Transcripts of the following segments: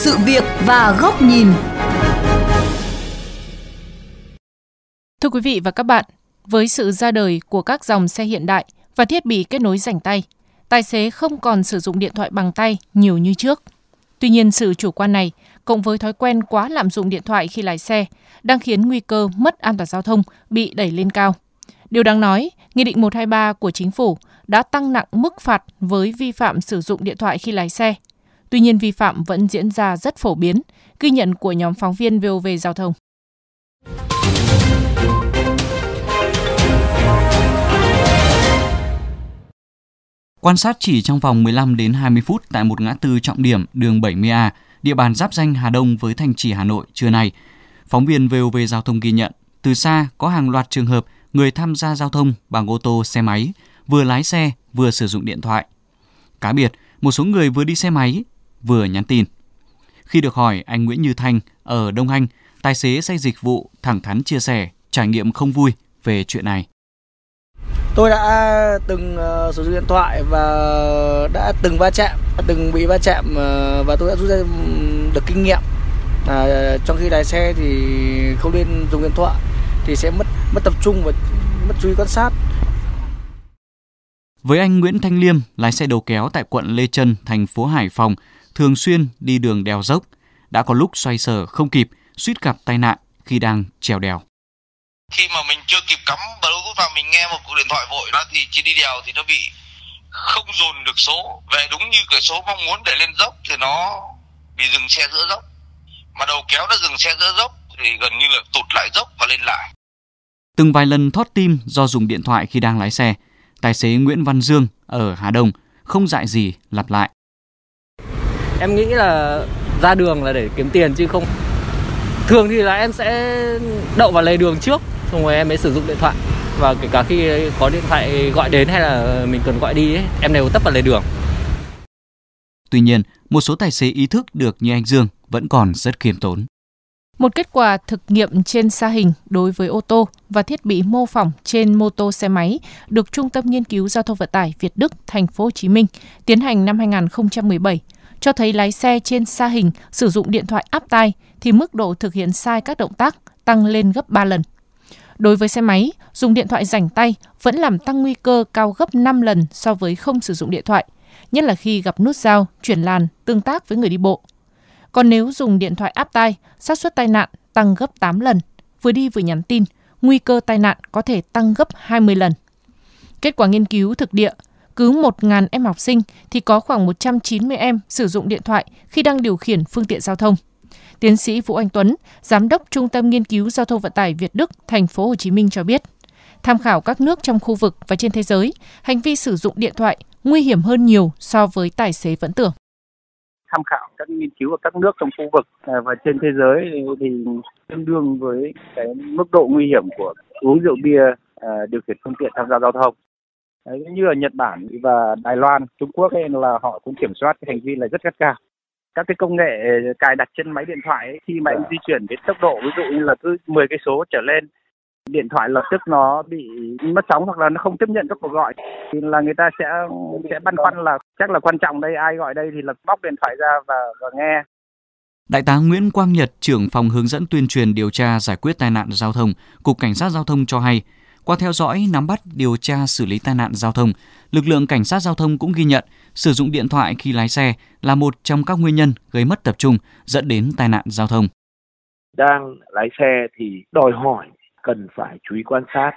sự việc và góc nhìn. Thưa quý vị và các bạn, với sự ra đời của các dòng xe hiện đại và thiết bị kết nối rảnh tay, tài xế không còn sử dụng điện thoại bằng tay nhiều như trước. Tuy nhiên, sự chủ quan này cộng với thói quen quá lạm dụng điện thoại khi lái xe đang khiến nguy cơ mất an toàn giao thông bị đẩy lên cao. Điều đáng nói, Nghị định 123 của Chính phủ đã tăng nặng mức phạt với vi phạm sử dụng điện thoại khi lái xe. Tuy nhiên vi phạm vẫn diễn ra rất phổ biến, ghi nhận của nhóm phóng viên VOV Giao thông. Quan sát chỉ trong vòng 15 đến 20 phút tại một ngã tư trọng điểm đường 70A, địa bàn giáp danh Hà Đông với thành trì Hà Nội trưa nay, phóng viên VOV Giao thông ghi nhận, từ xa có hàng loạt trường hợp người tham gia giao thông bằng ô tô, xe máy, vừa lái xe vừa sử dụng điện thoại. Cá biệt, một số người vừa đi xe máy vừa nhắn tin. Khi được hỏi, anh Nguyễn Như Thanh ở Đông Anh, tài xế xe dịch vụ thẳng thắn chia sẻ trải nghiệm không vui về chuyện này. Tôi đã từng uh, sử dụng điện thoại và đã từng va chạm, từng bị va chạm uh, và tôi đã rút ra được kinh nghiệm. À, trong khi lái xe thì không nên dùng điện thoại thì sẽ mất mất tập trung và mất chú ý quan sát. Với anh Nguyễn Thanh Liêm, lái xe đầu kéo tại quận Lê Trân, thành phố Hải Phòng, thường xuyên đi đường đèo dốc, đã có lúc xoay sở không kịp, suýt gặp tai nạn khi đang trèo đèo. Khi mà mình chưa kịp cắm Bluetooth vào mình nghe một cuộc điện thoại vội đó thì trên đi đèo thì nó bị không dồn được số về đúng như cái số mong muốn để lên dốc thì nó bị dừng xe giữa dốc mà đầu kéo đã dừng xe giữa dốc thì gần như là tụt lại dốc và lên lại Từng vài lần thót tim do dùng điện thoại khi đang lái xe, tài xế Nguyễn Văn Dương ở Hà Đông không dại gì lặp lại. Em nghĩ là ra đường là để kiếm tiền chứ không thường thì là em sẽ đậu vào lề đường trước xong rồi em mới sử dụng điện thoại và kể cả khi có điện thoại gọi đến hay là mình cần gọi đi ấy, em đều tấp vào lề đường. Tuy nhiên, một số tài xế ý thức được như anh Dương vẫn còn rất khiêm tốn. Một kết quả thực nghiệm trên xa hình đối với ô tô và thiết bị mô phỏng trên mô tô xe máy được Trung tâm Nghiên cứu Giao thông Vận tải Việt Đức, Thành phố Hồ Chí Minh tiến hành năm 2017 cho thấy lái xe trên xa hình sử dụng điện thoại áp tai thì mức độ thực hiện sai các động tác tăng lên gấp 3 lần. Đối với xe máy, dùng điện thoại rảnh tay vẫn làm tăng nguy cơ cao gấp 5 lần so với không sử dụng điện thoại, nhất là khi gặp nút giao, chuyển làn, tương tác với người đi bộ. Còn nếu dùng điện thoại áp tai, xác suất tai nạn tăng gấp 8 lần, vừa đi vừa nhắn tin, nguy cơ tai nạn có thể tăng gấp 20 lần. Kết quả nghiên cứu thực địa, cứ 1.000 em học sinh thì có khoảng 190 em sử dụng điện thoại khi đang điều khiển phương tiện giao thông. Tiến sĩ Vũ Anh Tuấn, giám đốc Trung tâm Nghiên cứu Giao thông Vận tải Việt Đức, thành phố Hồ Chí Minh cho biết, tham khảo các nước trong khu vực và trên thế giới, hành vi sử dụng điện thoại nguy hiểm hơn nhiều so với tài xế vẫn tưởng tham khảo các nghiên cứu ở các nước trong khu vực à, và trên thế giới thì tương đương với cái mức độ nguy hiểm của uống rượu bia à, điều khiển phương tiện tham gia giao thông. Đấy, như ở Nhật Bản và Đài Loan, Trung Quốc ấy là họ cũng kiểm soát cái hành vi là rất gắt cao. Các cái công nghệ cài đặt trên máy điện thoại ấy, khi mà em di chuyển đến tốc độ ví dụ như là cứ 10 cây số trở lên điện thoại lập tức nó bị mất sóng hoặc là nó không tiếp nhận các cuộc gọi thì là người ta sẽ sẽ băn khoăn là chắc là quan trọng đây ai gọi đây thì là bóc điện thoại ra và và nghe Đại tá Nguyễn Quang Nhật, trưởng phòng hướng dẫn tuyên truyền điều tra giải quyết tai nạn giao thông, Cục Cảnh sát Giao thông cho hay, qua theo dõi, nắm bắt, điều tra xử lý tai nạn giao thông, lực lượng cảnh sát giao thông cũng ghi nhận sử dụng điện thoại khi lái xe là một trong các nguyên nhân gây mất tập trung dẫn đến tai nạn giao thông. Đang lái xe thì đòi hỏi cần phải chú ý quan sát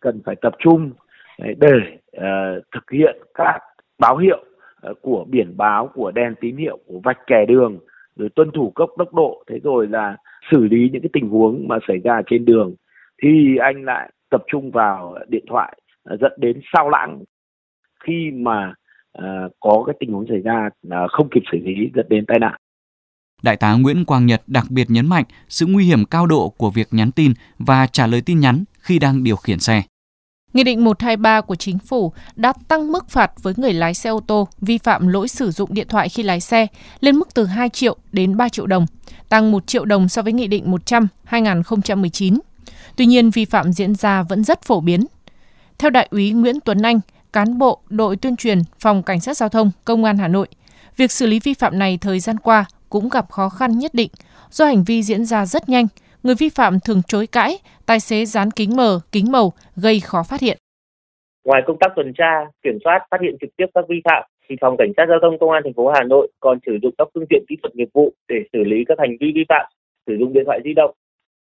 cần phải tập trung để ờ, thực hiện các báo hiệu ờ, của biển báo của đèn tín hiệu của vạch kẻ đường rồi tuân thủ cấp tốc độ thế rồi là xử lý những cái tình huống mà xảy ra trên đường thì anh lại tập trung vào điện thoại ờ, dẫn đến sao lãng khi mà uh, có cái tình huống xảy ra uh, không kịp xử lý dẫn đến tai nạn Đại tá Nguyễn Quang Nhật đặc biệt nhấn mạnh sự nguy hiểm cao độ của việc nhắn tin và trả lời tin nhắn khi đang điều khiển xe. Nghị định 123 của chính phủ đã tăng mức phạt với người lái xe ô tô vi phạm lỗi sử dụng điện thoại khi lái xe lên mức từ 2 triệu đến 3 triệu đồng, tăng 1 triệu đồng so với Nghị định 100 2019. Tuy nhiên, vi phạm diễn ra vẫn rất phổ biến. Theo Đại úy Nguyễn Tuấn Anh, cán bộ đội tuyên truyền Phòng Cảnh sát Giao thông Công an Hà Nội, việc xử lý vi phạm này thời gian qua cũng gặp khó khăn nhất định do hành vi diễn ra rất nhanh, người vi phạm thường chối cãi, tài xế dán kính mờ, kính màu gây khó phát hiện. Ngoài công tác tuần tra, kiểm soát, phát hiện trực tiếp các vi phạm, thì phòng cảnh sát giao thông công an thành phố Hà Nội còn sử dụng các phương tiện kỹ thuật nghiệp vụ để xử lý các hành vi vi phạm sử dụng điện thoại di động.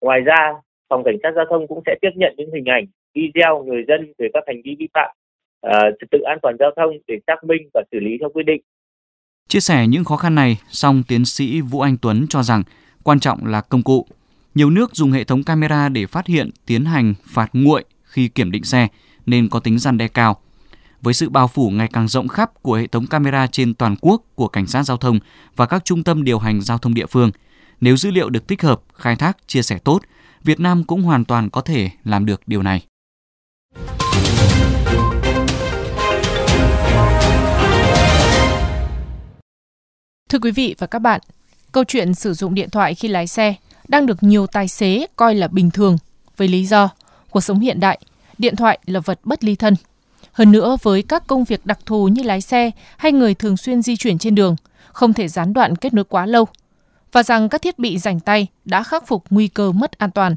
Ngoài ra, phòng cảnh sát giao thông cũng sẽ tiếp nhận những hình ảnh, video người dân về các hành vi vi phạm uh, trật tự an toàn giao thông để xác minh và xử lý theo quy định. Chia sẻ những khó khăn này, song tiến sĩ Vũ Anh Tuấn cho rằng quan trọng là công cụ. Nhiều nước dùng hệ thống camera để phát hiện, tiến hành phạt nguội khi kiểm định xe nên có tính răn đe cao. Với sự bao phủ ngày càng rộng khắp của hệ thống camera trên toàn quốc của cảnh sát giao thông và các trung tâm điều hành giao thông địa phương, nếu dữ liệu được tích hợp, khai thác, chia sẻ tốt, Việt Nam cũng hoàn toàn có thể làm được điều này. Thưa quý vị và các bạn, câu chuyện sử dụng điện thoại khi lái xe đang được nhiều tài xế coi là bình thường với lý do cuộc sống hiện đại, điện thoại là vật bất ly thân. Hơn nữa với các công việc đặc thù như lái xe hay người thường xuyên di chuyển trên đường, không thể gián đoạn kết nối quá lâu và rằng các thiết bị rảnh tay đã khắc phục nguy cơ mất an toàn.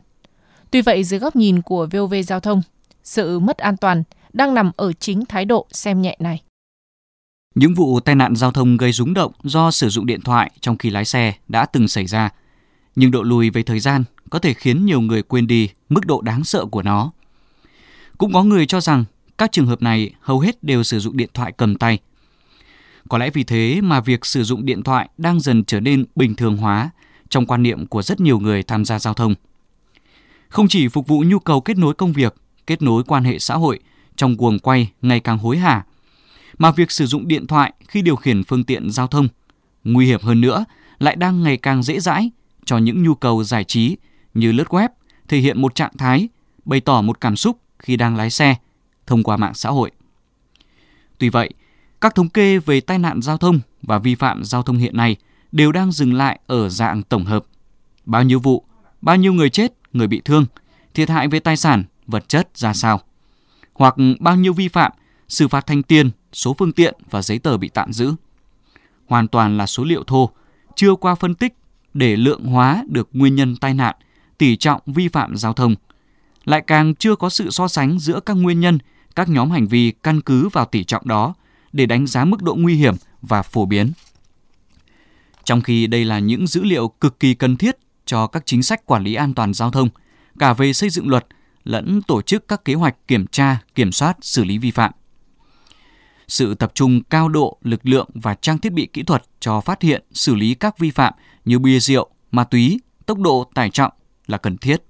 Tuy vậy dưới góc nhìn của VOV Giao thông, sự mất an toàn đang nằm ở chính thái độ xem nhẹ này. Những vụ tai nạn giao thông gây rúng động do sử dụng điện thoại trong khi lái xe đã từng xảy ra, nhưng độ lùi về thời gian có thể khiến nhiều người quên đi mức độ đáng sợ của nó. Cũng có người cho rằng các trường hợp này hầu hết đều sử dụng điện thoại cầm tay. Có lẽ vì thế mà việc sử dụng điện thoại đang dần trở nên bình thường hóa trong quan niệm của rất nhiều người tham gia giao thông. Không chỉ phục vụ nhu cầu kết nối công việc, kết nối quan hệ xã hội trong guồng quay ngày càng hối hả, mà việc sử dụng điện thoại khi điều khiển phương tiện giao thông, nguy hiểm hơn nữa, lại đang ngày càng dễ dãi cho những nhu cầu giải trí như lướt web, thể hiện một trạng thái, bày tỏ một cảm xúc khi đang lái xe thông qua mạng xã hội. Tuy vậy, các thống kê về tai nạn giao thông và vi phạm giao thông hiện nay đều đang dừng lại ở dạng tổng hợp. Bao nhiêu vụ, bao nhiêu người chết, người bị thương, thiệt hại về tài sản, vật chất ra sao? Hoặc bao nhiêu vi phạm, xử phạt thanh tiền, số phương tiện và giấy tờ bị tạm giữ. Hoàn toàn là số liệu thô, chưa qua phân tích để lượng hóa được nguyên nhân tai nạn, tỷ trọng vi phạm giao thông. Lại càng chưa có sự so sánh giữa các nguyên nhân, các nhóm hành vi căn cứ vào tỷ trọng đó để đánh giá mức độ nguy hiểm và phổ biến. Trong khi đây là những dữ liệu cực kỳ cần thiết cho các chính sách quản lý an toàn giao thông, cả về xây dựng luật lẫn tổ chức các kế hoạch kiểm tra, kiểm soát, xử lý vi phạm. Sự tập trung cao độ lực lượng và trang thiết bị kỹ thuật cho phát hiện, xử lý các vi phạm như bia rượu, ma túy, tốc độ, tải trọng là cần thiết.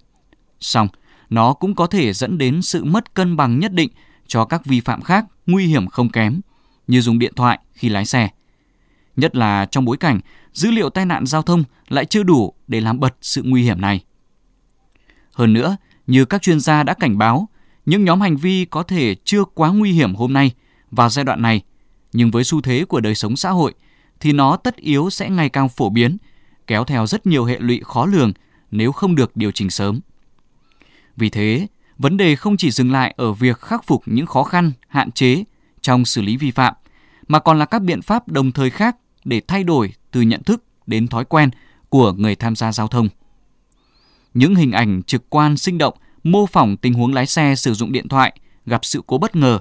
Song, nó cũng có thể dẫn đến sự mất cân bằng nhất định cho các vi phạm khác nguy hiểm không kém như dùng điện thoại khi lái xe. Nhất là trong bối cảnh dữ liệu tai nạn giao thông lại chưa đủ để làm bật sự nguy hiểm này. Hơn nữa, như các chuyên gia đã cảnh báo, những nhóm hành vi có thể chưa quá nguy hiểm hôm nay vào giai đoạn này, nhưng với xu thế của đời sống xã hội thì nó tất yếu sẽ ngày càng phổ biến, kéo theo rất nhiều hệ lụy khó lường nếu không được điều chỉnh sớm. Vì thế, vấn đề không chỉ dừng lại ở việc khắc phục những khó khăn, hạn chế trong xử lý vi phạm, mà còn là các biện pháp đồng thời khác để thay đổi từ nhận thức đến thói quen của người tham gia giao thông. Những hình ảnh trực quan sinh động mô phỏng tình huống lái xe sử dụng điện thoại gặp sự cố bất ngờ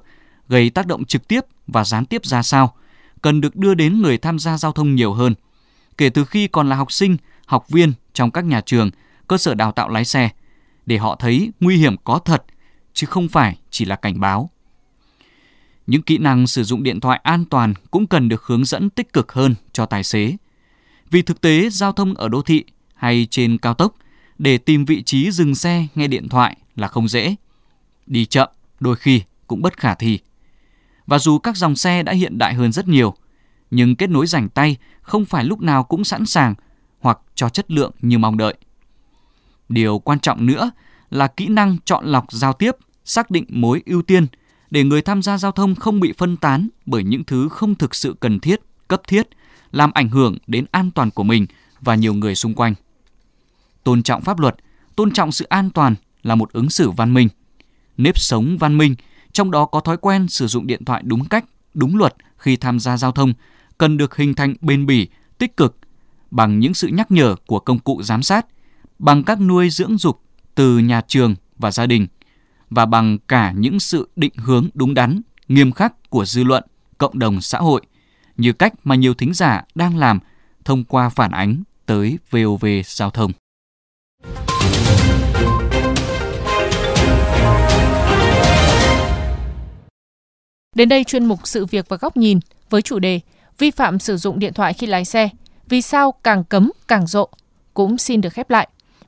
gây tác động trực tiếp và gián tiếp ra sao cần được đưa đến người tham gia giao thông nhiều hơn. Kể từ khi còn là học sinh, học viên trong các nhà trường, cơ sở đào tạo lái xe, để họ thấy nguy hiểm có thật, chứ không phải chỉ là cảnh báo. Những kỹ năng sử dụng điện thoại an toàn cũng cần được hướng dẫn tích cực hơn cho tài xế. Vì thực tế giao thông ở đô thị hay trên cao tốc để tìm vị trí dừng xe nghe điện thoại là không dễ. Đi chậm đôi khi cũng bất khả thi. Và dù các dòng xe đã hiện đại hơn rất nhiều, nhưng kết nối rảnh tay không phải lúc nào cũng sẵn sàng hoặc cho chất lượng như mong đợi. Điều quan trọng nữa là kỹ năng chọn lọc giao tiếp, xác định mối ưu tiên để người tham gia giao thông không bị phân tán bởi những thứ không thực sự cần thiết, cấp thiết, làm ảnh hưởng đến an toàn của mình và nhiều người xung quanh. Tôn trọng pháp luật, tôn trọng sự an toàn là một ứng xử văn minh. Nếp sống văn minh trong đó có thói quen sử dụng điện thoại đúng cách, đúng luật khi tham gia giao thông, cần được hình thành bền bỉ, tích cực bằng những sự nhắc nhở của công cụ giám sát, bằng các nuôi dưỡng dục từ nhà trường và gia đình và bằng cả những sự định hướng đúng đắn, nghiêm khắc của dư luận, cộng đồng xã hội như cách mà nhiều thính giả đang làm thông qua phản ánh tới VOV Giao thông. Đến đây chuyên mục sự việc và góc nhìn với chủ đề vi phạm sử dụng điện thoại khi lái xe, vì sao càng cấm càng rộ cũng xin được khép lại.